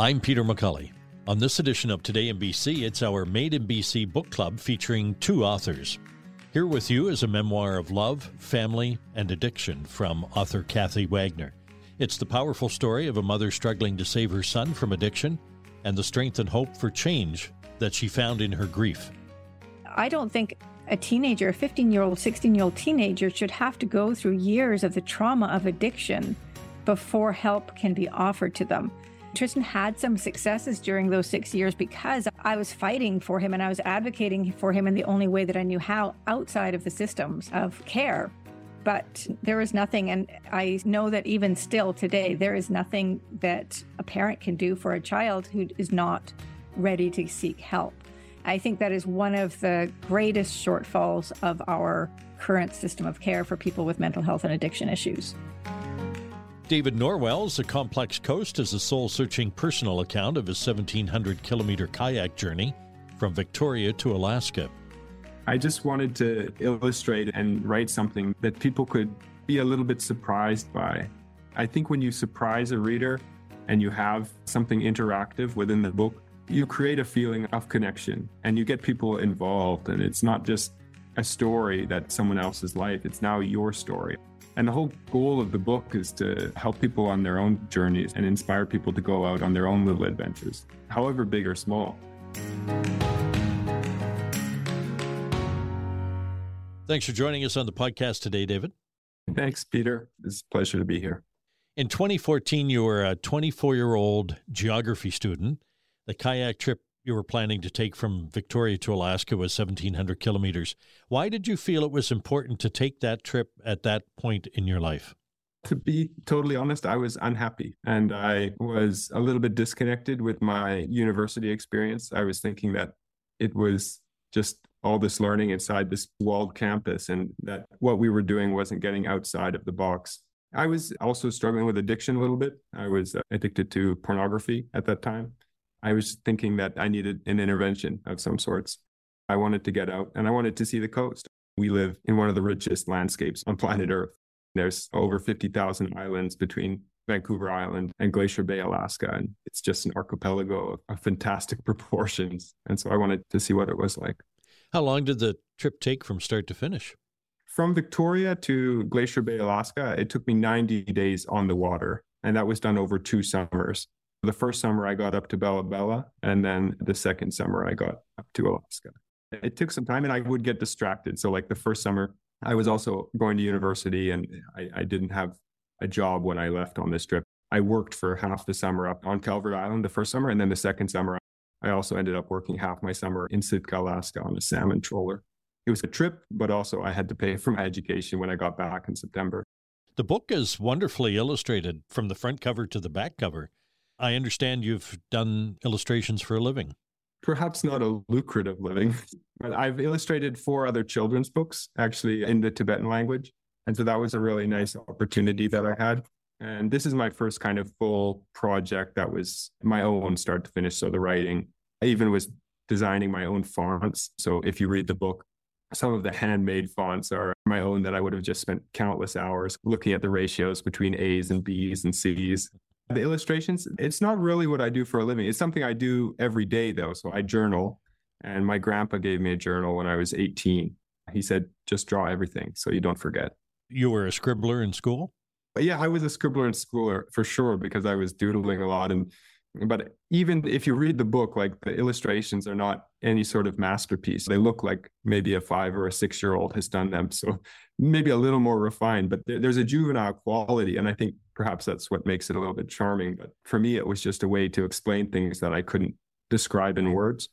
I'm Peter McCully. On this edition of Today in BC, it's our Made in BC book club featuring two authors. Here with you is a memoir of love, family, and addiction from author Kathy Wagner. It's the powerful story of a mother struggling to save her son from addiction and the strength and hope for change that she found in her grief. I don't think a teenager, a 15 year old, 16 year old teenager, should have to go through years of the trauma of addiction before help can be offered to them. Tristan had some successes during those six years because I was fighting for him and I was advocating for him in the only way that I knew how outside of the systems of care. But there is nothing, and I know that even still today, there is nothing that a parent can do for a child who is not ready to seek help. I think that is one of the greatest shortfalls of our current system of care for people with mental health and addiction issues. David Norwell's A Complex Coast is a soul searching personal account of his 1,700 kilometer kayak journey from Victoria to Alaska. I just wanted to illustrate and write something that people could be a little bit surprised by. I think when you surprise a reader and you have something interactive within the book, you create a feeling of connection and you get people involved. And it's not just a story that someone else's life, it's now your story. And the whole goal of the book is to help people on their own journeys and inspire people to go out on their own little adventures, however big or small. Thanks for joining us on the podcast today, David. Thanks, Peter. It's a pleasure to be here. In 2014, you were a 24 year old geography student the kayak trip you were planning to take from Victoria to Alaska was 1,700 kilometers. Why did you feel it was important to take that trip at that point in your life? To be totally honest, I was unhappy and I was a little bit disconnected with my university experience. I was thinking that it was just all this learning inside this walled campus and that what we were doing wasn't getting outside of the box. I was also struggling with addiction a little bit. I was addicted to pornography at that time. I was thinking that I needed an intervention of some sorts. I wanted to get out and I wanted to see the coast. We live in one of the richest landscapes on planet Earth. There's over 50,000 islands between Vancouver Island and Glacier Bay, Alaska. And it's just an archipelago of, of fantastic proportions. And so I wanted to see what it was like. How long did the trip take from start to finish? From Victoria to Glacier Bay, Alaska, it took me 90 days on the water. And that was done over two summers. The first summer I got up to Bella Bella, and then the second summer I got up to Alaska. It took some time and I would get distracted. So, like the first summer, I was also going to university and I, I didn't have a job when I left on this trip. I worked for half the summer up on Calvert Island the first summer, and then the second summer, I also ended up working half my summer in Sitka, Alaska on a salmon trawler. It was a trip, but also I had to pay for my education when I got back in September. The book is wonderfully illustrated from the front cover to the back cover. I understand you've done illustrations for a living. Perhaps not a lucrative living, but I've illustrated four other children's books actually in the Tibetan language. And so that was a really nice opportunity that I had. And this is my first kind of full project that was my own start to finish. So the writing, I even was designing my own fonts. So if you read the book, some of the handmade fonts are my own that I would have just spent countless hours looking at the ratios between A's and B's and C's. The illustrations, it's not really what I do for a living. It's something I do every day, though. So I journal, and my grandpa gave me a journal when I was 18. He said, just draw everything so you don't forget. You were a scribbler in school? But yeah, I was a scribbler in school uh, for sure because I was doodling a lot and but even if you read the book, like the illustrations are not any sort of masterpiece. They look like maybe a five or a six year old has done them. So maybe a little more refined, but there's a juvenile quality. And I think perhaps that's what makes it a little bit charming. But for me, it was just a way to explain things that I couldn't describe in words.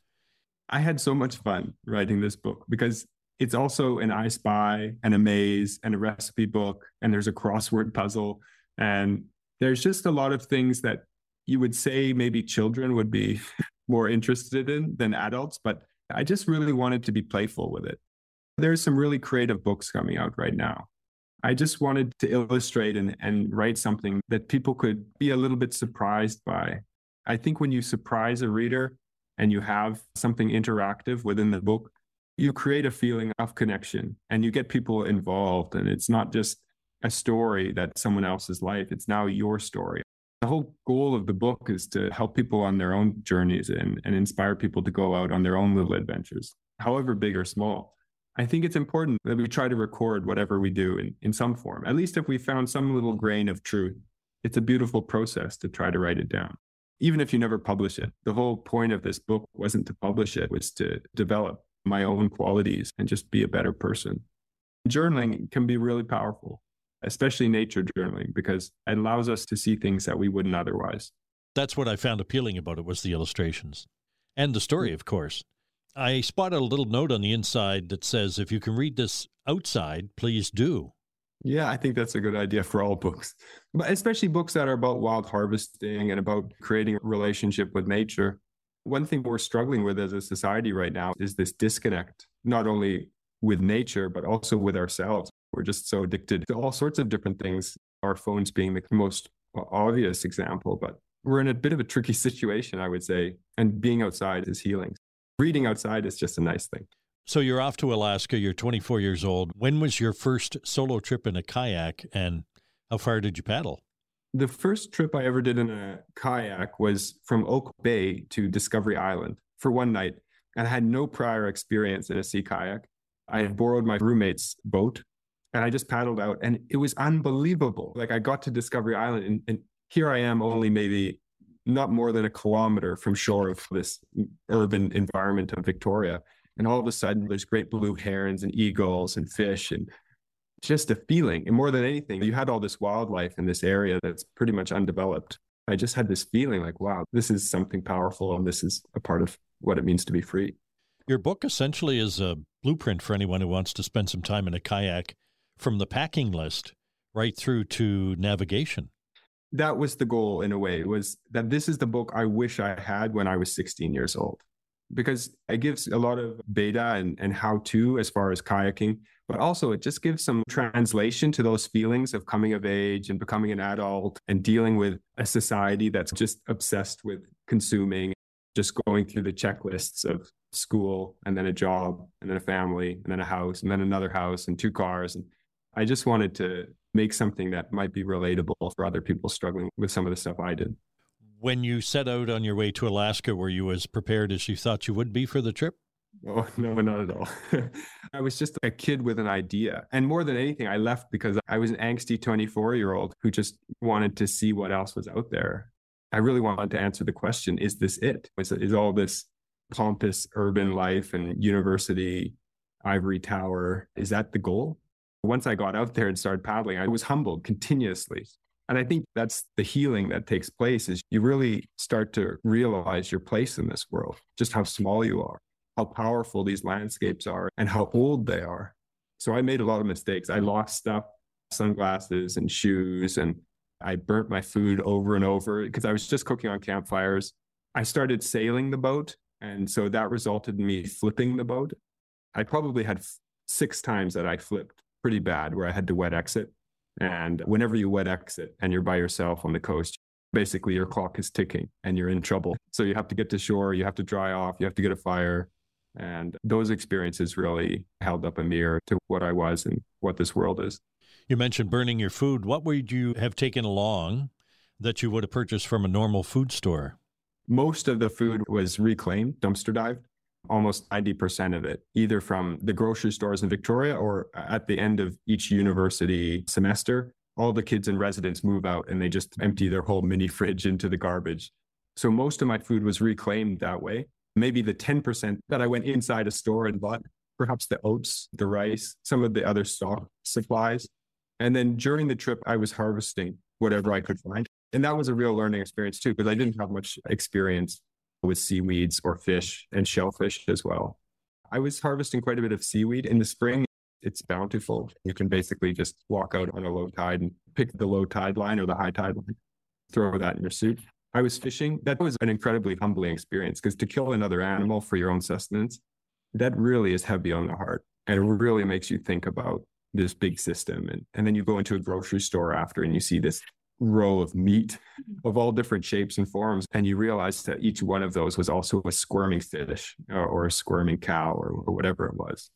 I had so much fun writing this book because it's also an I Spy and a maze and a recipe book, and there's a crossword puzzle. And there's just a lot of things that you would say maybe children would be more interested in than adults, but I just really wanted to be playful with it. There's some really creative books coming out right now. I just wanted to illustrate and, and write something that people could be a little bit surprised by. I think when you surprise a reader and you have something interactive within the book, you create a feeling of connection and you get people involved. And it's not just a story that someone else's life, it's now your story. The whole goal of the book is to help people on their own journeys and, and inspire people to go out on their own little adventures, however big or small. I think it's important that we try to record whatever we do in, in some form, at least if we found some little grain of truth. It's a beautiful process to try to write it down, even if you never publish it. The whole point of this book wasn't to publish it, was to develop my own qualities and just be a better person. Journaling can be really powerful, especially nature journaling, because it allows us to see things that we wouldn't otherwise. That's what I found appealing about it was the illustrations and the story, mm. of course. I spotted a little note on the inside that says, if you can read this outside, please do. Yeah, I think that's a good idea for all books, but especially books that are about wild harvesting and about creating a relationship with nature. One thing we're struggling with as a society right now is this disconnect, not only with nature, but also with ourselves. We're just so addicted to all sorts of different things, our phones being the most obvious example, but we're in a bit of a tricky situation, I would say. And being outside is healing. Reading outside is just a nice thing. So you're off to Alaska, you're 24 years old. When was your first solo trip in a kayak and how far did you paddle? The first trip I ever did in a kayak was from Oak Bay to Discovery Island for one night. And I had no prior experience in a sea kayak. I had borrowed my roommate's boat and I just paddled out and it was unbelievable. Like I got to Discovery Island and, and here I am only maybe not more than a kilometer from shore of this urban environment of Victoria. And all of a sudden there's great blue herons and eagles and fish and just a feeling. And more than anything, you had all this wildlife in this area that's pretty much undeveloped. I just had this feeling like, wow, this is something powerful and this is a part of what it means to be free. Your book essentially is a blueprint for anyone who wants to spend some time in a kayak from the packing list right through to navigation. That was the goal in a way, was that this is the book I wish I had when I was 16 years old. Because it gives a lot of beta and, and how to as far as kayaking, but also it just gives some translation to those feelings of coming of age and becoming an adult and dealing with a society that's just obsessed with consuming, just going through the checklists of school and then a job and then a family and then a house and then another house and two cars. And I just wanted to make something that might be relatable for other people struggling with some of the stuff I did. When you set out on your way to Alaska, were you as prepared as you thought you would be for the trip? Oh, no, not at all. I was just a kid with an idea. And more than anything, I left because I was an angsty 24 year old who just wanted to see what else was out there. I really wanted to answer the question is this it? Is, is all this pompous urban life and university ivory tower, is that the goal? Once I got out there and started paddling, I was humbled continuously. And I think that's the healing that takes place is you really start to realize your place in this world, just how small you are, how powerful these landscapes are and how old they are. So I made a lot of mistakes. I lost stuff, sunglasses and shoes, and I burnt my food over and over because I was just cooking on campfires. I started sailing the boat. And so that resulted in me flipping the boat. I probably had six times that I flipped pretty bad where I had to wet exit. And whenever you wet exit and you're by yourself on the coast, basically your clock is ticking and you're in trouble. So you have to get to shore, you have to dry off, you have to get a fire. And those experiences really held up a mirror to what I was and what this world is. You mentioned burning your food. What would you have taken along that you would have purchased from a normal food store? Most of the food was reclaimed, dumpster dived almost 90% of it, either from the grocery stores in Victoria or at the end of each university semester. All the kids in residence move out and they just empty their whole mini fridge into the garbage. So most of my food was reclaimed that way. Maybe the 10% that I went inside a store and bought, perhaps the oats, the rice, some of the other stock supplies. And then during the trip, I was harvesting whatever I could find. And that was a real learning experience too, because I didn't have much experience with seaweeds or fish and shellfish as well. I was harvesting quite a bit of seaweed in the spring. It's bountiful. You can basically just walk out on a low tide and pick the low tide line or the high tide line, throw that in your suit. I was fishing. That was an incredibly humbling experience because to kill another animal for your own sustenance, that really is heavy on the heart. And it really makes you think about this big system. And, and then you go into a grocery store after and you see this row of meat mm-hmm. of all different shapes and forms. And you realize that each one of those was also a squirming fish or, or a squirming cow or, or, whatever it was.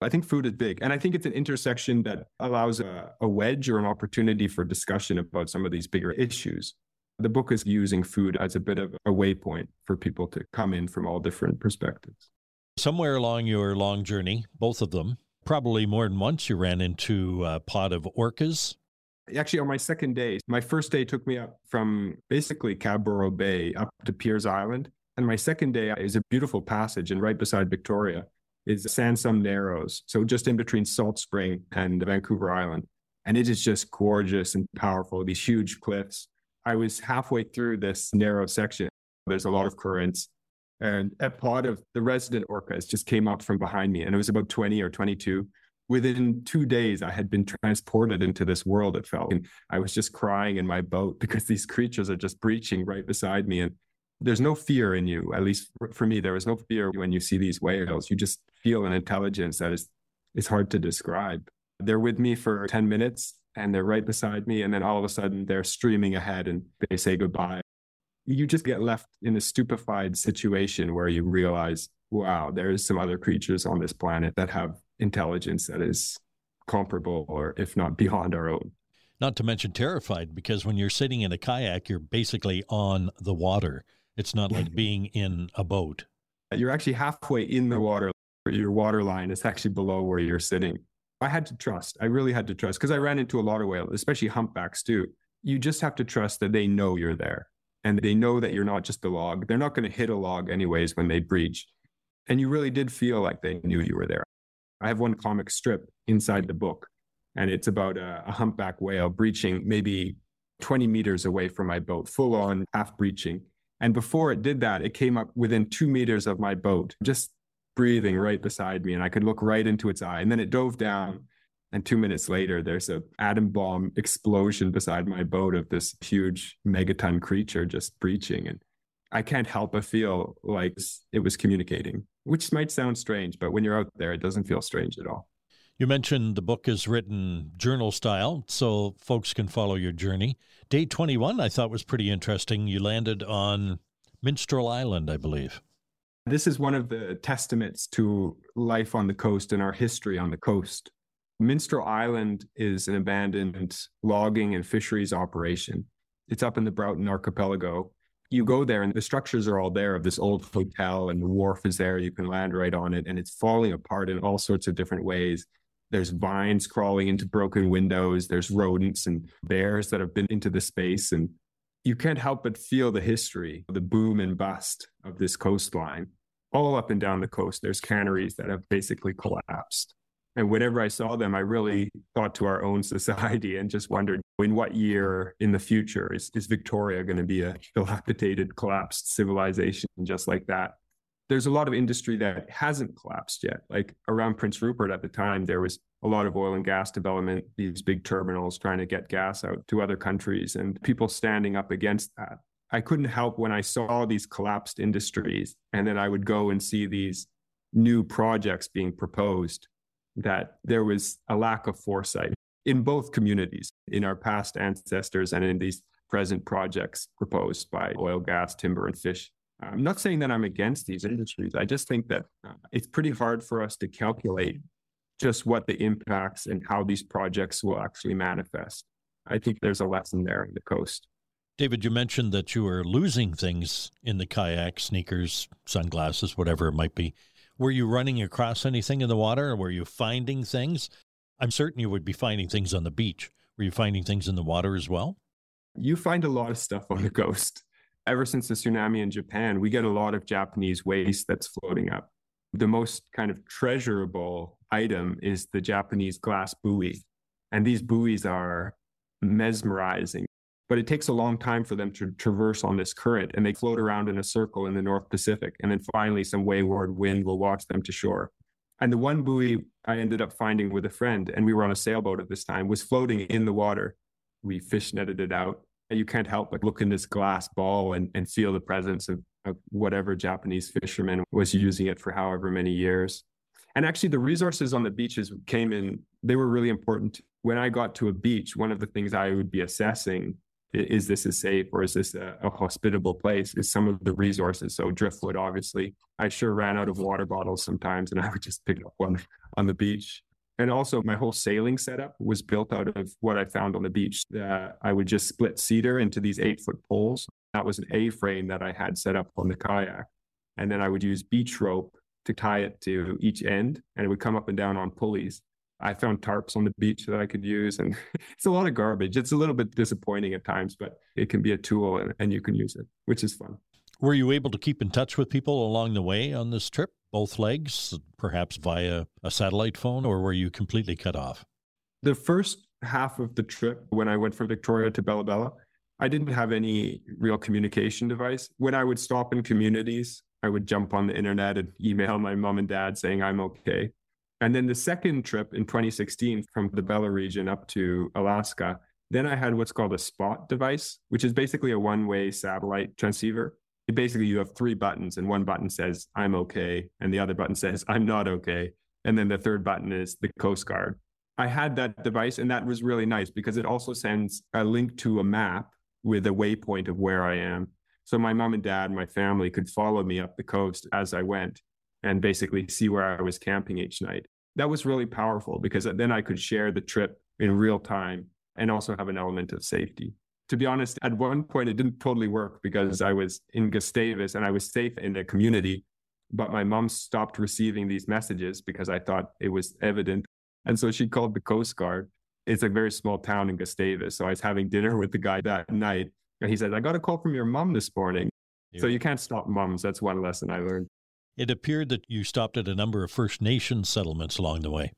I think food is big. And I think it's an intersection that allows a, a wedge or an opportunity for discussion about some of these bigger issues. The book is using food as a bit of a waypoint for people to come in from all different perspectives. Somewhere along your long journey, both of them, probably more than once, you ran into a pod of orcas. Actually, on my second day, my first day took me up from basically Cadboro Bay up to Pearse Island. And my second day is a beautiful passage, and right beside Victoria is Sansum Narrows. So just in between Salt Spring and Vancouver Island. And it is just gorgeous and powerful, these huge cliffs. I was halfway through this narrow section. There's a lot of currents. And a pod of the resident orcas just came up from behind me, and it was about 20 or 22. Within two days, I had been transported into this world, it felt. And I was just crying in my boat because these creatures are just breaching right beside me. And there's no fear in you, at least for me, there was no fear when you see these whales. You just feel an intelligence that is, is hard to describe. They're with me for 10 minutes and they're right beside me. And then all of a sudden they're streaming ahead and they say goodbye. You just get left in a stupefied situation where you realize, wow, there's some other creatures on this planet that have intelligence that is comparable or if not beyond our own. Not to mention terrified because when you're sitting in a kayak, you're basically on the water. It's not like mm-hmm. being in a boat. You're actually halfway in the water. Your water line is actually below where you're sitting. I had to trust. I really had to trust because I ran into a lot of whales, especially humpbacks too. You just have to trust that they know you're there and they know that you're not just a log. They're not going to hit a log anyways when they breach. And you really did feel like they knew you were there. I have one comic strip inside the book, and it's about a, a humpback whale breaching maybe 20 meters away from my boat, full on half breaching. And before it did that, it came up within two meters of my boat, just breathing right beside me. And I could look right into its eye. And then it dove down. And two minutes later, there's a atom bomb explosion beside my boat of this huge megaton creature just breaching. And I can't help but feel like it was communicating, which might sound strange, but when you're out there, it doesn't feel strange at all. You mentioned the book is written journal style, so folks can follow your journey. Day 21, I thought was pretty interesting. You landed on Minstrel Island, I believe. This is one of the testaments to life on the coast and our history on the coast. Minstrel Island is an abandoned logging and fisheries operation. It's up in the Broughton Archipelago. You go there, and the structures are all there of this old hotel, and the wharf is there. You can land right on it, and it's falling apart in all sorts of different ways. There's vines crawling into broken windows. There's rodents and bears that have been into the space. And you can't help but feel the history, the boom and bust of this coastline. All up and down the coast, there's canneries that have basically collapsed. And whenever I saw them, I really thought to our own society and just wondered in what year in the future is, is Victoria going to be a dilapidated, collapsed civilization just like that? there's a lot of industry that hasn't collapsed yet. Like around Prince Rupert at the time, there was a lot of oil and gas development, these big terminals trying to get gas out to other countries and people standing up against that. I couldn't help when I saw these collapsed industries and then I would go and see these new projects being proposed that there was a lack of foresight in both communities, in our past ancestors and in these present projects proposed by oil, gas, timber, and fish I'm not saying that I'm against these industries. I just think that uh, it's pretty hard for us to calculate just what the impacts and how these projects will actually manifest. I think there's a lesson there in the coast. David, you mentioned that you were losing things in the kayak, sneakers, sunglasses, whatever it might be. Were you running across anything in the water or were you finding things? I'm certain you would be finding things on the beach. Were you finding things in the water as well? You find a lot of stuff on the coast ever since the tsunami in Japan, we get a lot of Japanese waste that's floating up. The most kind of treasurable item is the Japanese glass buoy. And these buoys are mesmerizing, but it takes a long time for them to traverse on this current and they float around in a circle in the North Pacific. And then finally, some wayward wind will wash them to shore. And the one buoy I ended up finding with a friend, and we were on a sailboat at this time, was floating in the water. We fish netted it out And you can't help but look in this glass ball and, and feel the presence of, of whatever Japanese fisherman was using it for however many years. And actually, the resources on the beaches came in, they were really important. When I got to a beach, one of the things I would be assessing is this a safe or is this a, a, hospitable place is some of the resources so driftwood obviously i sure ran out of water bottles sometimes and i would just pick up one on the beach And also, my whole sailing setup was built out of what I found on the beach. Uh, I would just split cedar into these eight foot poles. That was an A frame that I had set up on the kayak. And then I would use beach rope to tie it to each end, and it would come up and down on pulleys. I found tarps on the beach that I could use, and it's a lot of garbage. It's a little bit disappointing at times, but it can be a tool and, and you can use it, which is fun. Were you able to keep in touch with people along the way on this trip, both legs, perhaps via a satellite phone, or were you completely cut off? The first half of the trip, when I went from Victoria to Bella Bella, I didn't have any real communication device. When I would stop in communities, I would jump on the internet and email my mom and dad saying I'm okay. And then the second trip in 2016 from the Bella region up to Alaska, then I had what's called a spot device, which is basically a one way satellite transceiver. Basically, you have three buttons, and one button says, I'm okay, and the other button says, I'm not okay. And then the third button is the Coast Guard. I had that device, and that was really nice because it also sends a link to a map with a waypoint of where I am. So my mom and dad, my family could follow me up the coast as I went and basically see where I was camping each night. That was really powerful because then I could share the trip in real time and also have an element of safety to be honest, at one point it didn't totally work because I was in Gustavus and I was safe in the community. But my mom stopped receiving these messages because I thought it was evident. And so she called the Coast Guard. It's a very small town in Gustavus. So I was having dinner with the guy that night. And he said, I got a call from your mom this morning. Yeah. So you can't stop moms. That's one lesson I learned. It appeared that you stopped at a number of First Nation settlements along the way.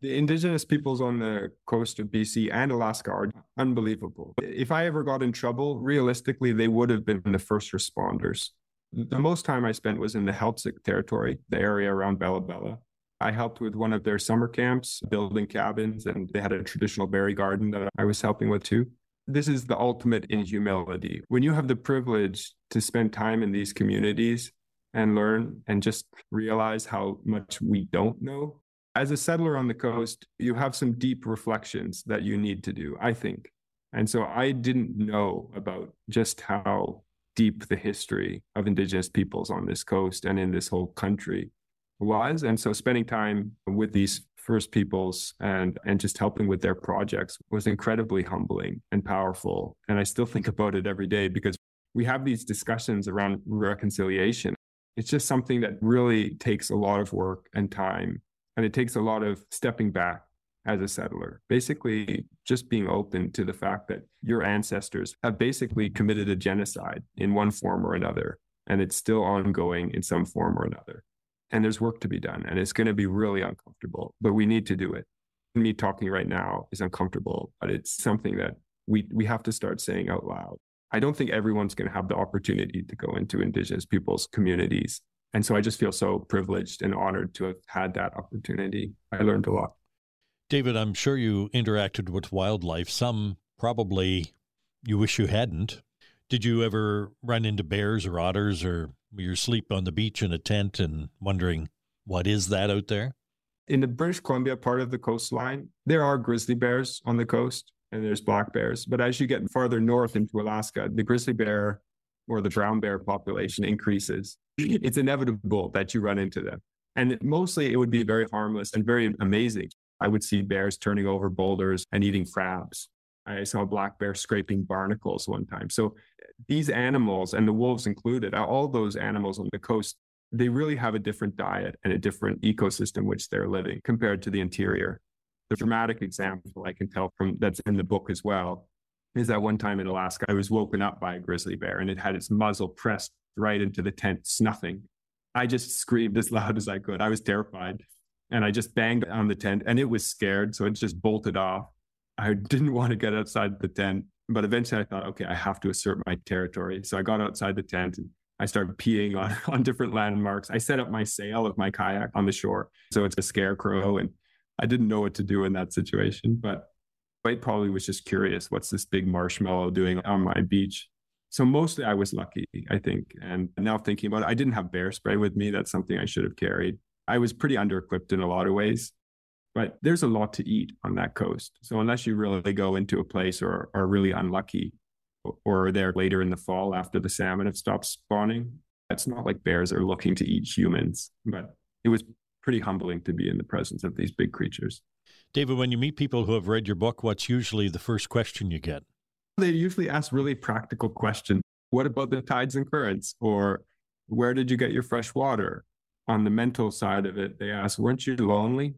The indigenous peoples on the coast of BC and Alaska are unbelievable. If I ever got in trouble, realistically, they would have been the first responders. The most time I spent was in the Heiltsuk territory, the area around Bella Bella. I helped with one of their summer camps, building cabins, and they had a traditional berry garden that I was helping with too. This is the ultimate in humility. When you have the privilege to spend time in these communities and learn and just realize how much we don't know, as a settler on the coast, you have some deep reflections that you need to do, I think. And so I didn't know about just how deep the history of Indigenous peoples on this coast and in this whole country was. And so spending time with these First Peoples and and just helping with their projects was incredibly humbling and powerful. And I still think about it every day because we have these discussions around reconciliation. It's just something that really takes a lot of work and time and it takes a lot of stepping back as a settler, basically just being open to the fact that your ancestors have basically committed a genocide in one form or another, and it's still ongoing in some form or another. And there's work to be done, and it's going to be really uncomfortable, but we need to do it. Me talking right now is uncomfortable, but it's something that we, we have to start saying out loud. I don't think everyone's going to have the opportunity to go into Indigenous people's communities and so I just feel so privileged and honored to have had that opportunity. I learned a lot. David, I'm sure you interacted with wildlife. Some probably you wish you hadn't. Did you ever run into bears or otters or you sleep on the beach in a tent and wondering what is that out there? In the British Columbia part of the coastline, there are grizzly bears on the coast and there's black bears. But as you get farther north into Alaska, the grizzly bear or the brown bear population increases it's inevitable that you run into them. And mostly it would be very harmless and very amazing. I would see bears turning over boulders and eating crabs. I saw a black bear scraping barnacles one time. So these animals, and the wolves included, all those animals on the coast, they really have a different diet and a different ecosystem which they're living compared to the interior. The dramatic example I can tell from that's in the book as well is that one time in Alaska, I was woken up by a grizzly bear and it had its muzzle pressed right into the tent, snuffing. I just screamed as loud as I could. I was terrified. And I just banged on the tent and it was scared. So it just bolted off. I didn't want to get outside the tent. But eventually I thought, okay, I have to assert my territory. So I got outside the tent and I started peeing on, on different landmarks. I set up my sail of my kayak on the shore. So it's a scarecrow. And I didn't know what to do in that situation. But I probably was just curious what's this big marshmallow doing on my beach? So mostly I was lucky, I think. And now thinking about it, I didn't have bear spray with me. That's something I should have carried. I was pretty under equipped in a lot of ways, but there's a lot to eat on that coast. So unless you really go into a place or are really unlucky or are there later in the fall after the salmon have stopped spawning, it's not like bears are looking to eat humans, but it was pretty humbling to be in the presence of these big creatures. David, when you meet people who have read your book, what's usually the first question you get? They usually ask really practical questions. What about the tides and currents? Or where did you get your fresh water? On the mental side of it, they ask, weren't you lonely?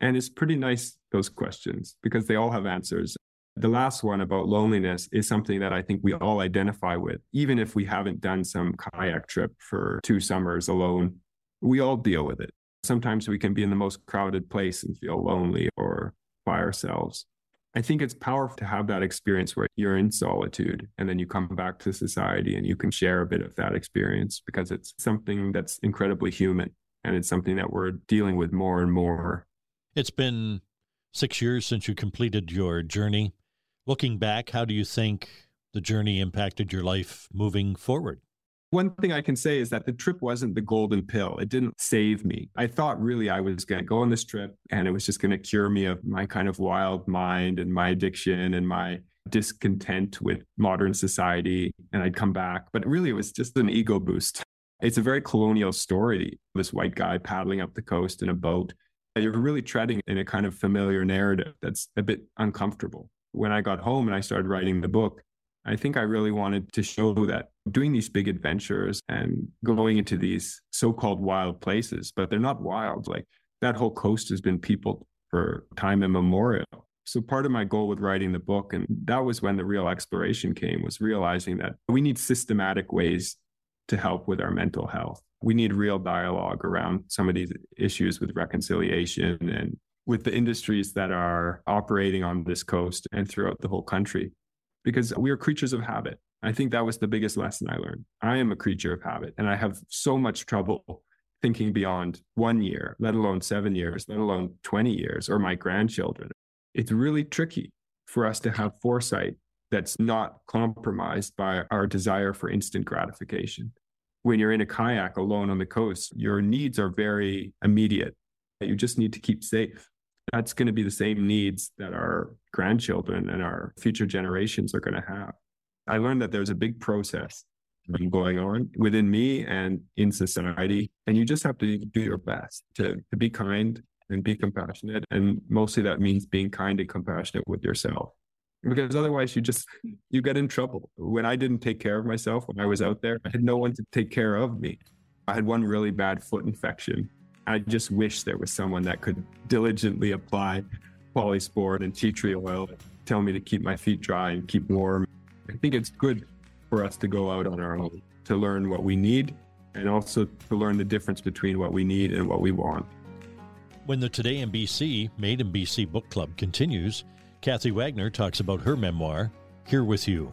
And it's pretty nice, those questions, because they all have answers. The last one about loneliness is something that I think we all identify with, even if we haven't done some kayak trip for two summers alone. We all deal with it. Sometimes we can be in the most crowded place and feel lonely or by ourselves. I think it's powerful to have that experience where you're in solitude and then you come back to society and you can share a bit of that experience because it's something that's incredibly human and it's something that we're dealing with more and more. It's been six years since you completed your journey. Looking back, how do you think the journey impacted your life moving forward? One thing I can say is that the trip wasn't the golden pill. It didn't save me. I thought really I was going to go on this trip and it was just going to cure me of my kind of wild mind and my addiction and my discontent with modern society. And I'd come back. But really, it was just an ego boost. It's a very colonial story. This white guy paddling up the coast in a boat. You're really treading in a kind of familiar narrative that's a bit uncomfortable. When I got home and I started writing the book, I think I really wanted to show that doing these big adventures and going into these so-called wild places, but they're not wild. Like that whole coast has been peopled for time immemorial. So part of my goal with writing the book, and that was when the real exploration came, was realizing that we need systematic ways to help with our mental health. We need real dialogue around some of these issues with reconciliation and with the industries that are operating on this coast and throughout the whole country because we are creatures of habit. I think that was the biggest lesson I learned. I am a creature of habit and I have so much trouble thinking beyond one year, let alone seven years, let alone 20 years or my grandchildren. It's really tricky for us to have foresight that's not compromised by our desire for instant gratification. When you're in a kayak alone on the coast, your needs are very immediate. You just need to keep safe that's going to be the same needs that our grandchildren and our future generations are going to have. I learned that there's a big process going on within me and in society. And you just have to do your best to, to be kind and be compassionate. And mostly that means being kind and compassionate with yourself. Because otherwise you just you get in trouble. When I didn't take care of myself when I was out there, I had no one to take care of me. I had one really bad foot infection I just wish there was someone that could diligently apply polysporin and tea tree oil, tell me to keep my feet dry and keep warm. I think it's good for us to go out on our own to learn what we need and also to learn the difference between what we need and what we want. When the Today in BC Made in BC book club continues, Kathy Wagner talks about her memoir, Here With You.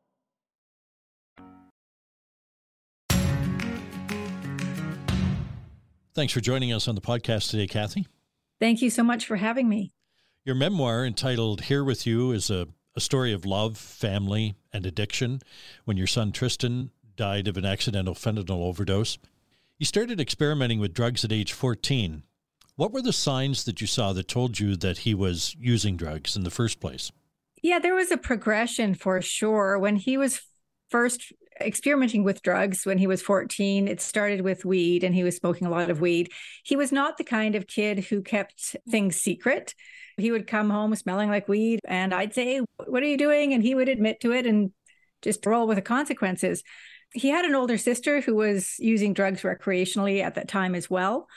Thanks for joining us on the podcast today, Kathy. Thank you so much for having me. Your memoir, entitled Here With You, is a, a story of love, family, and addiction when your son Tristan died of an accidental fentanyl overdose. You started experimenting with drugs at age 14. What were the signs that you saw that told you that he was using drugs in the first place? Yeah, there was a progression for sure. When he was first experimenting with drugs when he was 14. It started with weed and he was smoking a lot of weed. He was not the kind of kid who kept things secret. He would come home smelling like weed and I'd say, What are you doing? And he would admit to it and just roll with the consequences. He had an older sister who was using drugs recreationally at that time as well.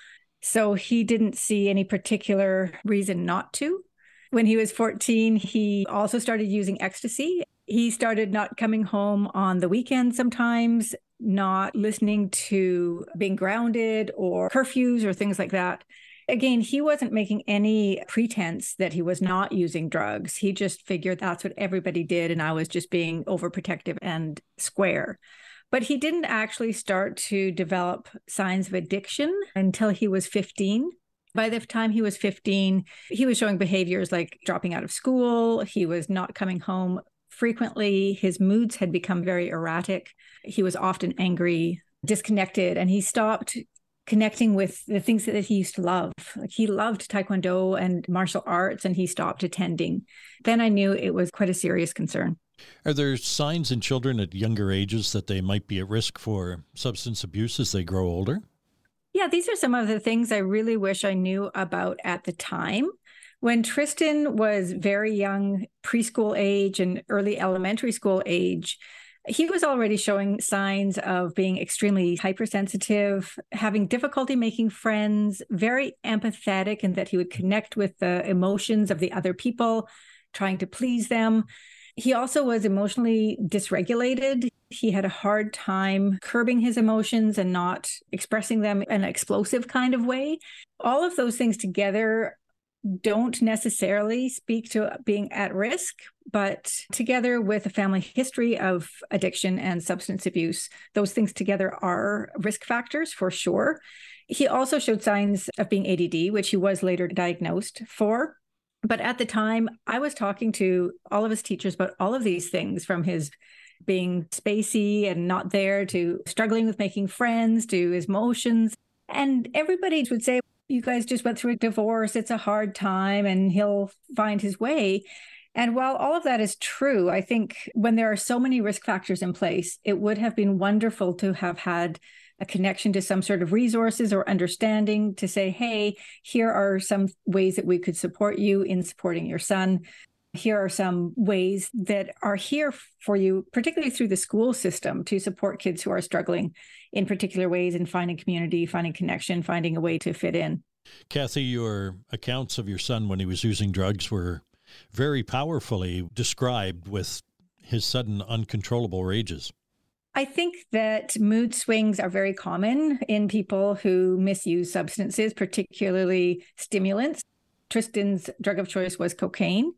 So he didn't see any particular reason not to. When he was 14, he also started using ecstasy he started not coming home on the weekend sometimes, not listening to being grounded or curfews or things like that. Again, he wasn't making any pretense that he was not using drugs. He just figured that's what everybody did. And I was just being overprotective and square. But he didn't actually start to develop signs of addiction until he was 15. By the time he was 15, he was showing behaviors like dropping out of school. He was not coming home frequently. His moods had become very erratic. He was often angry, disconnected, and he stopped connecting with the things that he used to love. Like he loved taekwondo and martial arts, and he stopped attending. Then I knew it was quite a serious concern. Are there signs in children at younger ages that they might be at risk for substance abuse as they grow older? Yeah, these are some of the things I really wish I knew about at the time. When Tristan was very young, preschool age and early elementary school age, he was already showing signs of being extremely hypersensitive, having difficulty making friends, very empathetic, and that he would connect with the emotions of the other people, trying to please them. He also was emotionally dysregulated. He had a hard time curbing his emotions and not expressing them in an explosive kind of way. All of those things together don't necessarily speak to being at risk, but together with a family history of addiction and substance abuse, those things together are risk factors for sure. He also showed signs of being ADD, which he was later diagnosed for. But at the time, I was talking to all of his teachers about all of these things from his being spacey and not there to struggling with making friends to his emotions. And everybody would say, You guys just went through a divorce. It's a hard time and he'll find his way. And while all of that is true, I think when there are so many risk factors in place, it would have been wonderful to have had a connection to some sort of resources or understanding to say, hey, here are some ways that we could support you in supporting your son. Here are some ways that are here for you, particularly through the school system, to support kids who are struggling in particular ways in finding community, finding connection, finding a way to fit in. Kathy, your accounts of your son when he was using drugs were very powerfully described with his sudden uncontrollable rages. I think that mood swings are very common in people who misuse substances, particularly stimulants. Tristan's drug of choice was cocaine.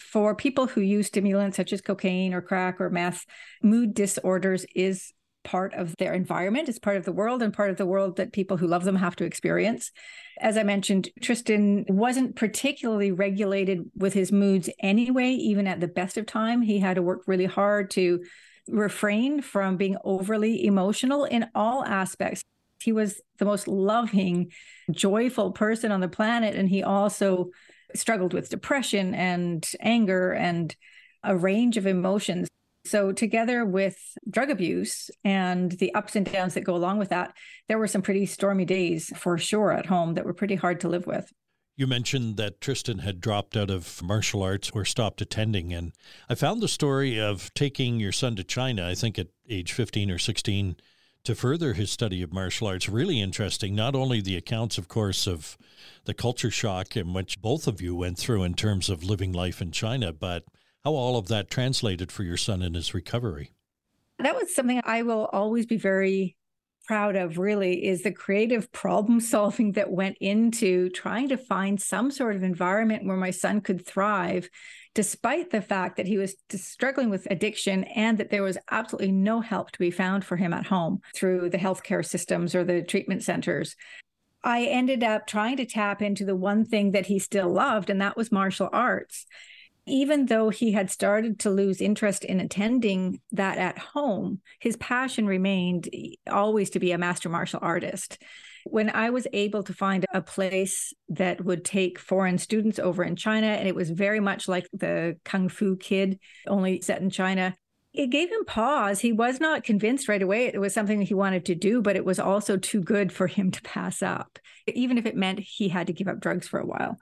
For people who use stimulants such as cocaine or crack or meth, mood disorders is part of their environment, it's part of the world and part of the world that people who love them have to experience. As I mentioned, Tristan wasn't particularly regulated with his moods anyway, even at the best of time. He had to work really hard to refrain from being overly emotional in all aspects. He was the most loving, joyful person on the planet. And he also struggled with depression and anger and a range of emotions. So, together with drug abuse and the ups and downs that go along with that, there were some pretty stormy days for sure at home that were pretty hard to live with. You mentioned that Tristan had dropped out of martial arts or stopped attending. And I found the story of taking your son to China, I think at age 15 or 16, to further his study of martial arts really interesting. Not only the accounts, of course, of the culture shock in which both of you went through in terms of living life in China, but how all of that translated for your son in his recovery. That was something I will always be very proud of really is the creative problem solving that went into trying to find some sort of environment where my son could thrive despite the fact that he was struggling with addiction and that there was absolutely no help to be found for him at home through the healthcare systems or the treatment centers. I ended up trying to tap into the one thing that he still loved, and that was martial arts even though he had started to lose interest in attending that at home, his passion remained always to be a master martial artist. When I was able to find a place that would take foreign students over in China, and it was very much like the Kung Fu Kid, only set in China, it gave him pause. He was not convinced right away it was something he wanted to do, but it was also too good for him to pass up, even if it meant he had to give up drugs for a while.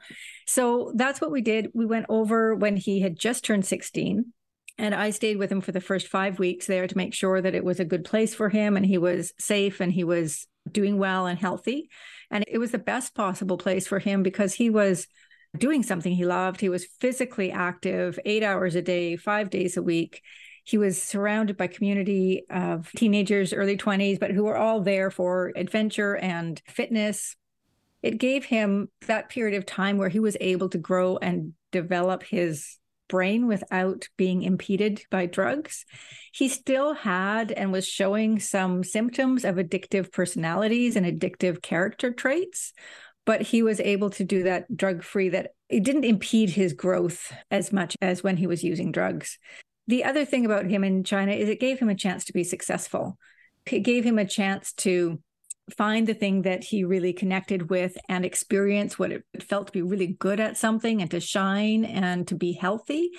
So that's what we did. We went over when he had just turned 16. And I stayed with him for the first five weeks there to make sure that it was a good place for him and he was safe and he was doing well and healthy. And it was the best possible place for him because he was doing something he loved. He was physically active eight hours a day, five days a week. He was surrounded by community of teenagers, early 20s, but who were all there for adventure and fitness. It gave him that period of time where he was able to grow and develop his brain without being impeded by drugs. He still had and was showing some symptoms of addictive personalities and addictive character traits, but he was able to do that drug free, that it didn't impede his growth as much as when he was using drugs. The other thing about him in China is it gave him a chance to be successful. It gave him a chance to find the thing that he really connected with and experience what it felt to be really good at something and to shine and to be healthy.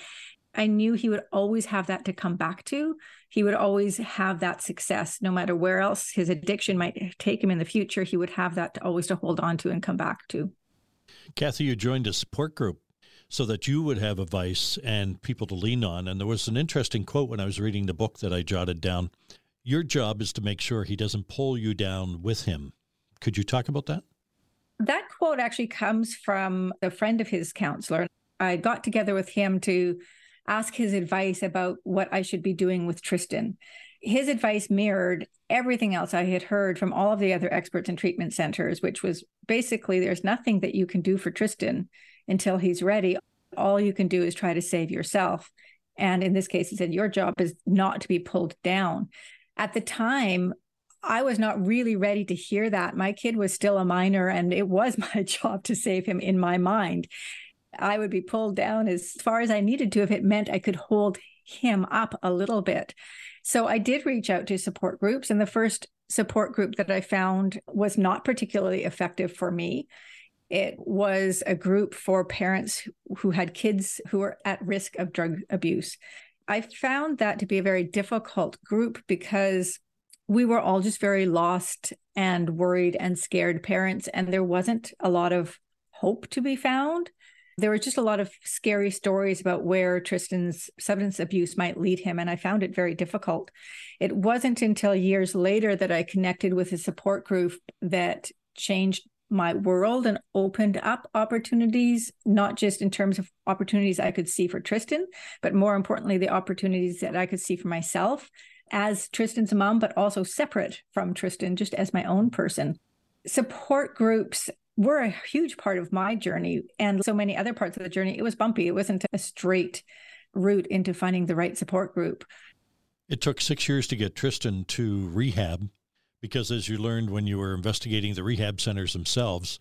I knew he would always have that to come back to. He would always have that success, no matter where else his addiction might take him in the future. He would have that to always to hold on to and come back to. Kathy, you joined a support group so that you would have advice and people to lean on. And there was an interesting quote when I was reading the book that I jotted down your job is to make sure he doesn't pull you down with him. Could you talk about that? That quote actually comes from a friend of his counselor. I got together with him to ask his advice about what I should be doing with Tristan. His advice mirrored everything else I had heard from all of the other experts in treatment centers, which was basically there's nothing that you can do for Tristan until he's ready. All you can do is try to save yourself. And in this case, he said, Your job is not to be pulled down at the time, I was not really ready to hear that. My kid was still a minor, and it was my job to save him in my mind. I would be pulled down as far as I needed to if it meant I could hold him up a little bit. So I did reach out to support groups, and the first support group that I found was not particularly effective for me. It was a group for parents who had kids who were at risk of drug abuse. I found that to be a very difficult group because we were all just very lost and worried and scared parents, and there wasn't a lot of hope to be found. There were just a lot of scary stories about where Tristan's substance abuse might lead him, and I found it very difficult. It wasn't until years later that I connected with a support group that changed my world and opened up opportunities, not just in terms of opportunities I could see for Tristan, but more importantly, the opportunities that I could see for myself as Tristan's mom, but also separate from Tristan, just as my own person. Support groups were a huge part of my journey and so many other parts of the journey. It was bumpy, it wasn't a straight route into finding the right support group. It took six years to get Tristan to rehab because as you learned when you were investigating the rehab centers themselves,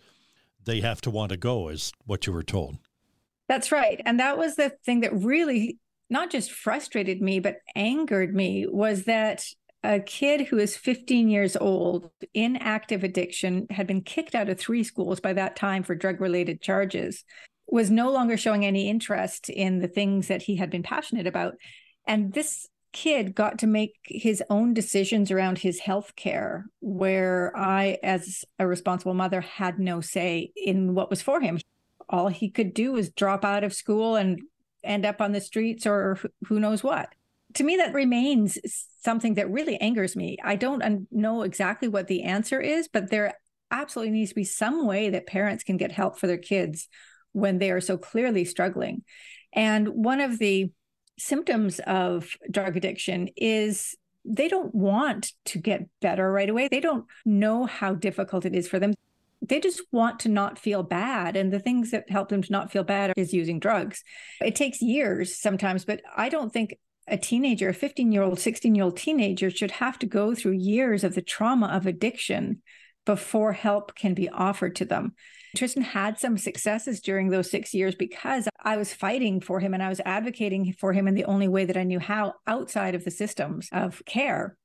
they have to want to go, is what you were told. That's right. And that was the thing that really not just frustrated me, but angered me was that a kid who is 15 years old in active addiction had been kicked out of three schools by that time for drug related charges was no longer showing any interest in the things that he had been passionate about and this kid got to make his own decisions around his health care, where I, as a responsible mother, had no say in what was for him. All he could do was drop out of school and end up on the streets or who knows what. To me, that remains something that really angers me. I don't know exactly what the answer is, but there absolutely needs to be some way that parents can get help for their kids when they are so clearly struggling. And one of the symptoms of drug addiction is they don't want to get better right away. They don't know how difficult it is for them. They just want to not feel bad. And the things that help them to not feel bad is using drugs. It takes years sometimes, but I don't think a teenager, a 15 year old, 16 year old teenager should have to go through years of the trauma of addiction before help can be offered to them. Tristan had some successes during those six years because I was fighting for him and I was advocating for him in the only way that I knew how outside of the systems of care.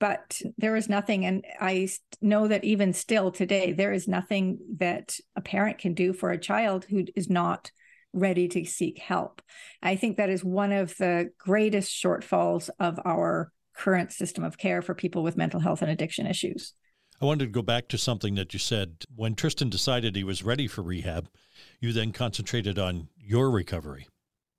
But there was nothing. And I know that even still today, there is nothing that a parent can do for a child who is not ready to seek help. I think that is one of the greatest shortfalls of our current system of care for people with mental health and addiction issues. I wanted to go back to something that you said. When Tristan decided he was ready for rehab, you then concentrated on your recovery.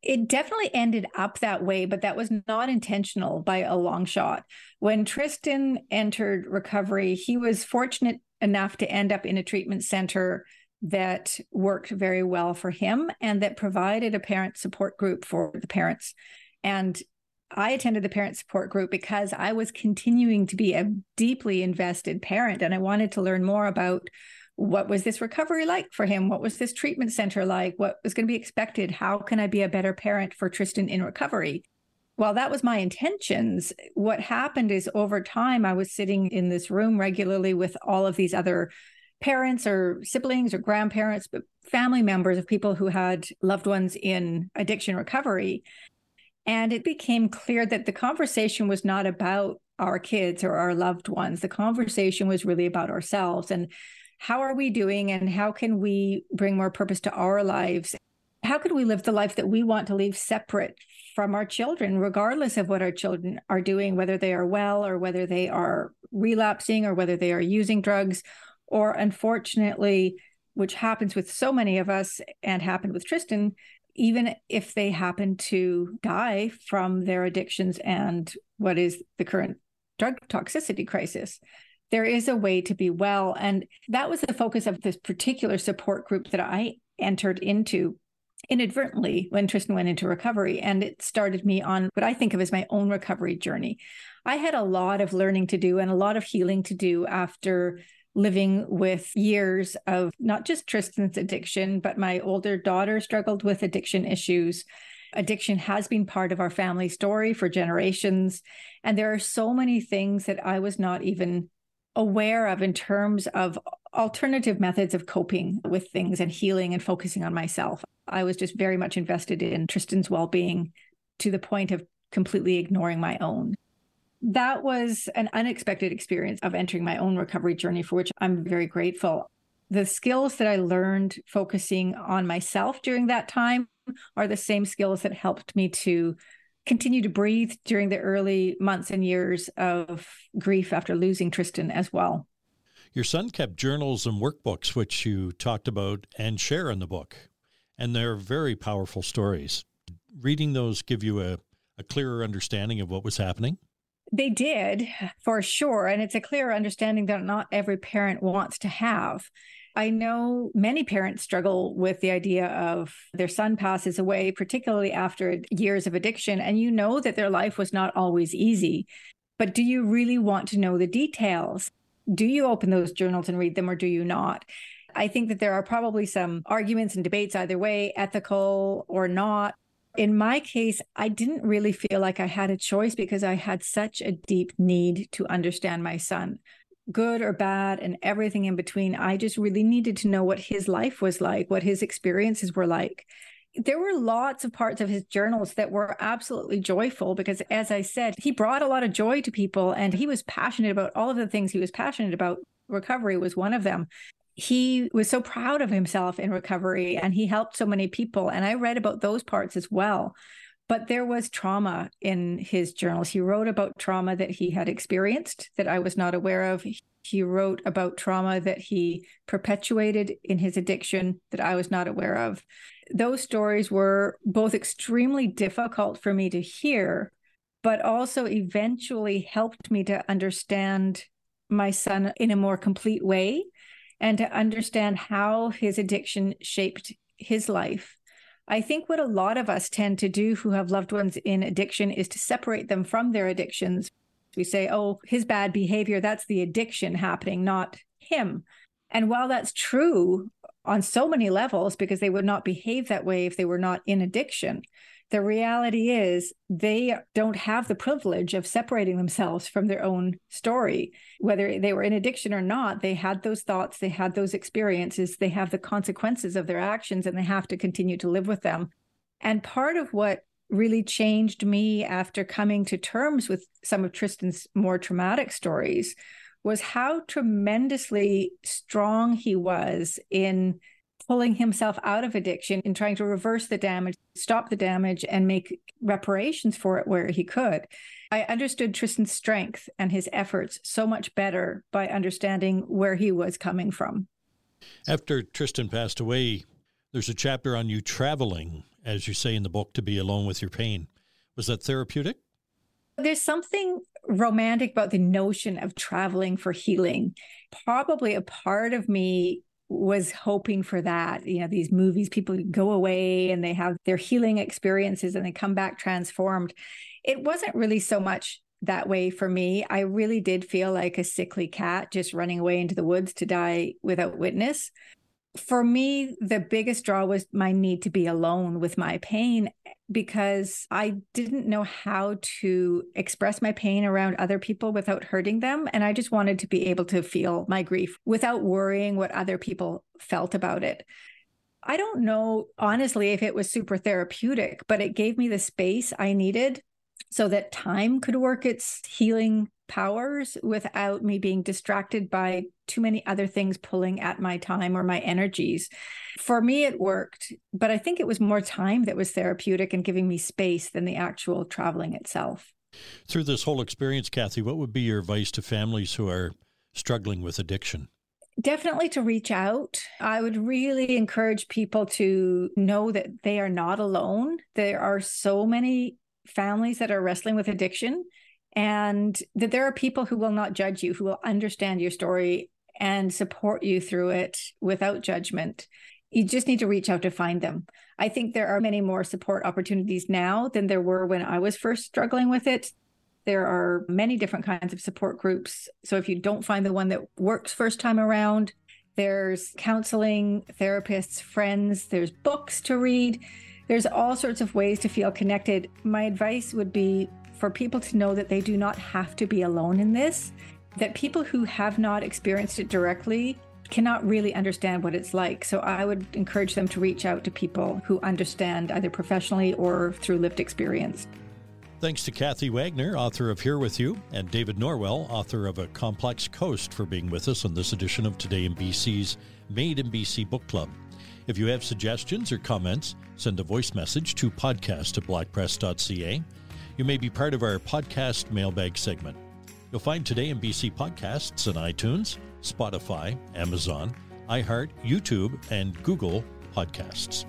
It definitely ended up that way, but that was not intentional by a long shot. When Tristan entered recovery, he was fortunate enough to end up in a treatment center that worked very well for him and that provided a parent support group for the parents. And I attended the parent support group because I was continuing to be a deeply invested parent and I wanted to learn more about what was this recovery like for him? What was this treatment center like? What was going to be expected? How can I be a better parent for Tristan in recovery? While that was my intentions, what happened is over time, I was sitting in this room regularly with all of these other parents or siblings or grandparents, but family members of people who had loved ones in addiction recovery. And it became clear that the conversation was not about our kids or our loved ones. The conversation was really about ourselves and how are we doing and how can we bring more purpose to our lives? How can we live the life that we want to live separate from our children, regardless of what our children are doing, whether they are well or whether they are relapsing or whether they are using drugs, or unfortunately, which happens with so many of us and happened with Tristan, even if they happen to die from their addictions and what is the current drug toxicity crisis there is a way to be well. And that was the focus of this particular support group that i entered into inadvertently when tristan went into recovery. And it started me on what i think of as my own recovery journey. I had a lot of learning to do and a lot of healing to do after living with years of not just Tristan's addiction, but my older daughter struggled with addiction issues. Addiction has been part of our family story for generations. And there are so many things that I was not even aware of in terms of alternative methods of coping with things and healing and focusing on myself. I was just very much invested in Tristan's well being to the point of completely ignoring my own that was an unexpected experience of entering my own recovery journey, for which I'm very grateful. The skills that I learned focusing on myself during that time are the same skills that helped me to continue to breathe during the early months and years of grief after losing Tristan as well. Your son kept journals and workbooks, which you talked about and share in the book, and they're very powerful stories. Reading those give you a, a clearer understanding of what was happening? They did for sure. And it's a clear understanding that not every parent wants to have. I know many parents struggle with the idea of their son passes away, particularly after years of addiction, and you know that their life was not always easy. But do you really want to know the details? Do you open those journals and read them, or do you not? I think that there are probably some arguments and debates either way, ethical or not. In my case, I didn't really feel like I had a choice because I had such a deep need to understand my son, good or bad, and everything in between. I just really needed to know what his life was like, what his experiences were like. There were lots of parts of his journals that were absolutely joyful because, as I said, he brought a lot of joy to people and he was passionate about all of the things he was passionate about. Recovery was one of them he was so proud of himself in recovery and he helped so many people. And I read about those parts as well. But there was trauma in his journals. He wrote about trauma that he had experienced that I was not aware of. He wrote about trauma that he perpetuated in his addiction that I was not aware of. Those stories were both extremely difficult for me to hear, but also eventually helped me to understand my son in a more complete way and to understand how his addiction shaped his life. I think what a lot of us tend to do who have loved ones in addiction is to separate them from their addictions. We say, oh, his bad behavior, that's the addiction happening, not him. And while that's true on so many levels, because they would not behave that way if they were not in addiction, the reality is they don't have the privilege of separating themselves from their own story. Whether they were in addiction or not, they had those thoughts, they had those experiences, they have the consequences of their actions, and they have to continue to live with them. And part of what really changed me after coming to terms with some of Tristan's more traumatic stories was how tremendously strong he was in pulling himself out of addiction and trying to reverse the damage, stop the damage, and make reparations for it where he could. I understood Tristan's strength and his efforts so much better by understanding where he was coming from. After Tristan passed away, there's a chapter on you traveling, as you say in the book, to be alone with your pain. Was that therapeutic? There's something romantic about the notion of traveling for healing. Probably a part of me was hoping for that. You know, these movies, people go away and they have their healing experiences and they come back transformed. It wasn't really so much that way for me. I really did feel like a sickly cat just running away into the woods to die without witness. For me, the biggest draw was my need to be alone with my pain because I didn't know how to express my pain around other people without hurting them. And I just wanted to be able to feel my grief without worrying what other people felt about it. I don't know, honestly, if it was super therapeutic, but it gave me the space I needed so that time could work its healing powers without me being distracted by too many other things pulling at my time or my energies. For me, it worked, but I think it was more time that was therapeutic and giving me space than the actual traveling itself. Through this whole experience, Kathy, what would be your advice to families who are struggling with addiction? Definitely to reach out. I would really encourage people to know that they are not alone. There are so many families that are wrestling with addiction and that there are people who will not judge you, who will understand your story and support you through it without judgment. You just need to reach out to find them. I think there are many more support opportunities now than there were when I was first struggling with it. There are many different kinds of support groups. So if you don't find the one that works first time around, there's counseling, therapists, friends, there's books to read. There's all sorts of ways to feel connected. My advice would be for people to know that they do not have to be alone in this, that people who have not experienced it directly cannot really understand what it's like. So I would encourage them to reach out to people who understand either professionally or through lived experience. Thanks to Kathy Wagner, author of Here With You, and David Norwell, author of A Complex Coast, for being with us on this edition of Today in BC's Made in BC Book Club. If you have suggestions or comments, send a voice message to podcast at blackpress.ca. You may be part of our podcast mailbag segment. You'll find Today in BC podcasts on iTunes, Spotify, Amazon, iHeart, YouTube, and Google Podcasts.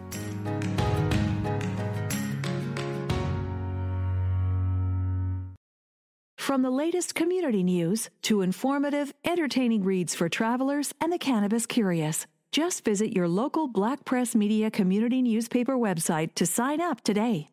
From the latest community news to informative, entertaining reads for travelers and the cannabis curious. Just visit your local Black Press Media community newspaper website to sign up today.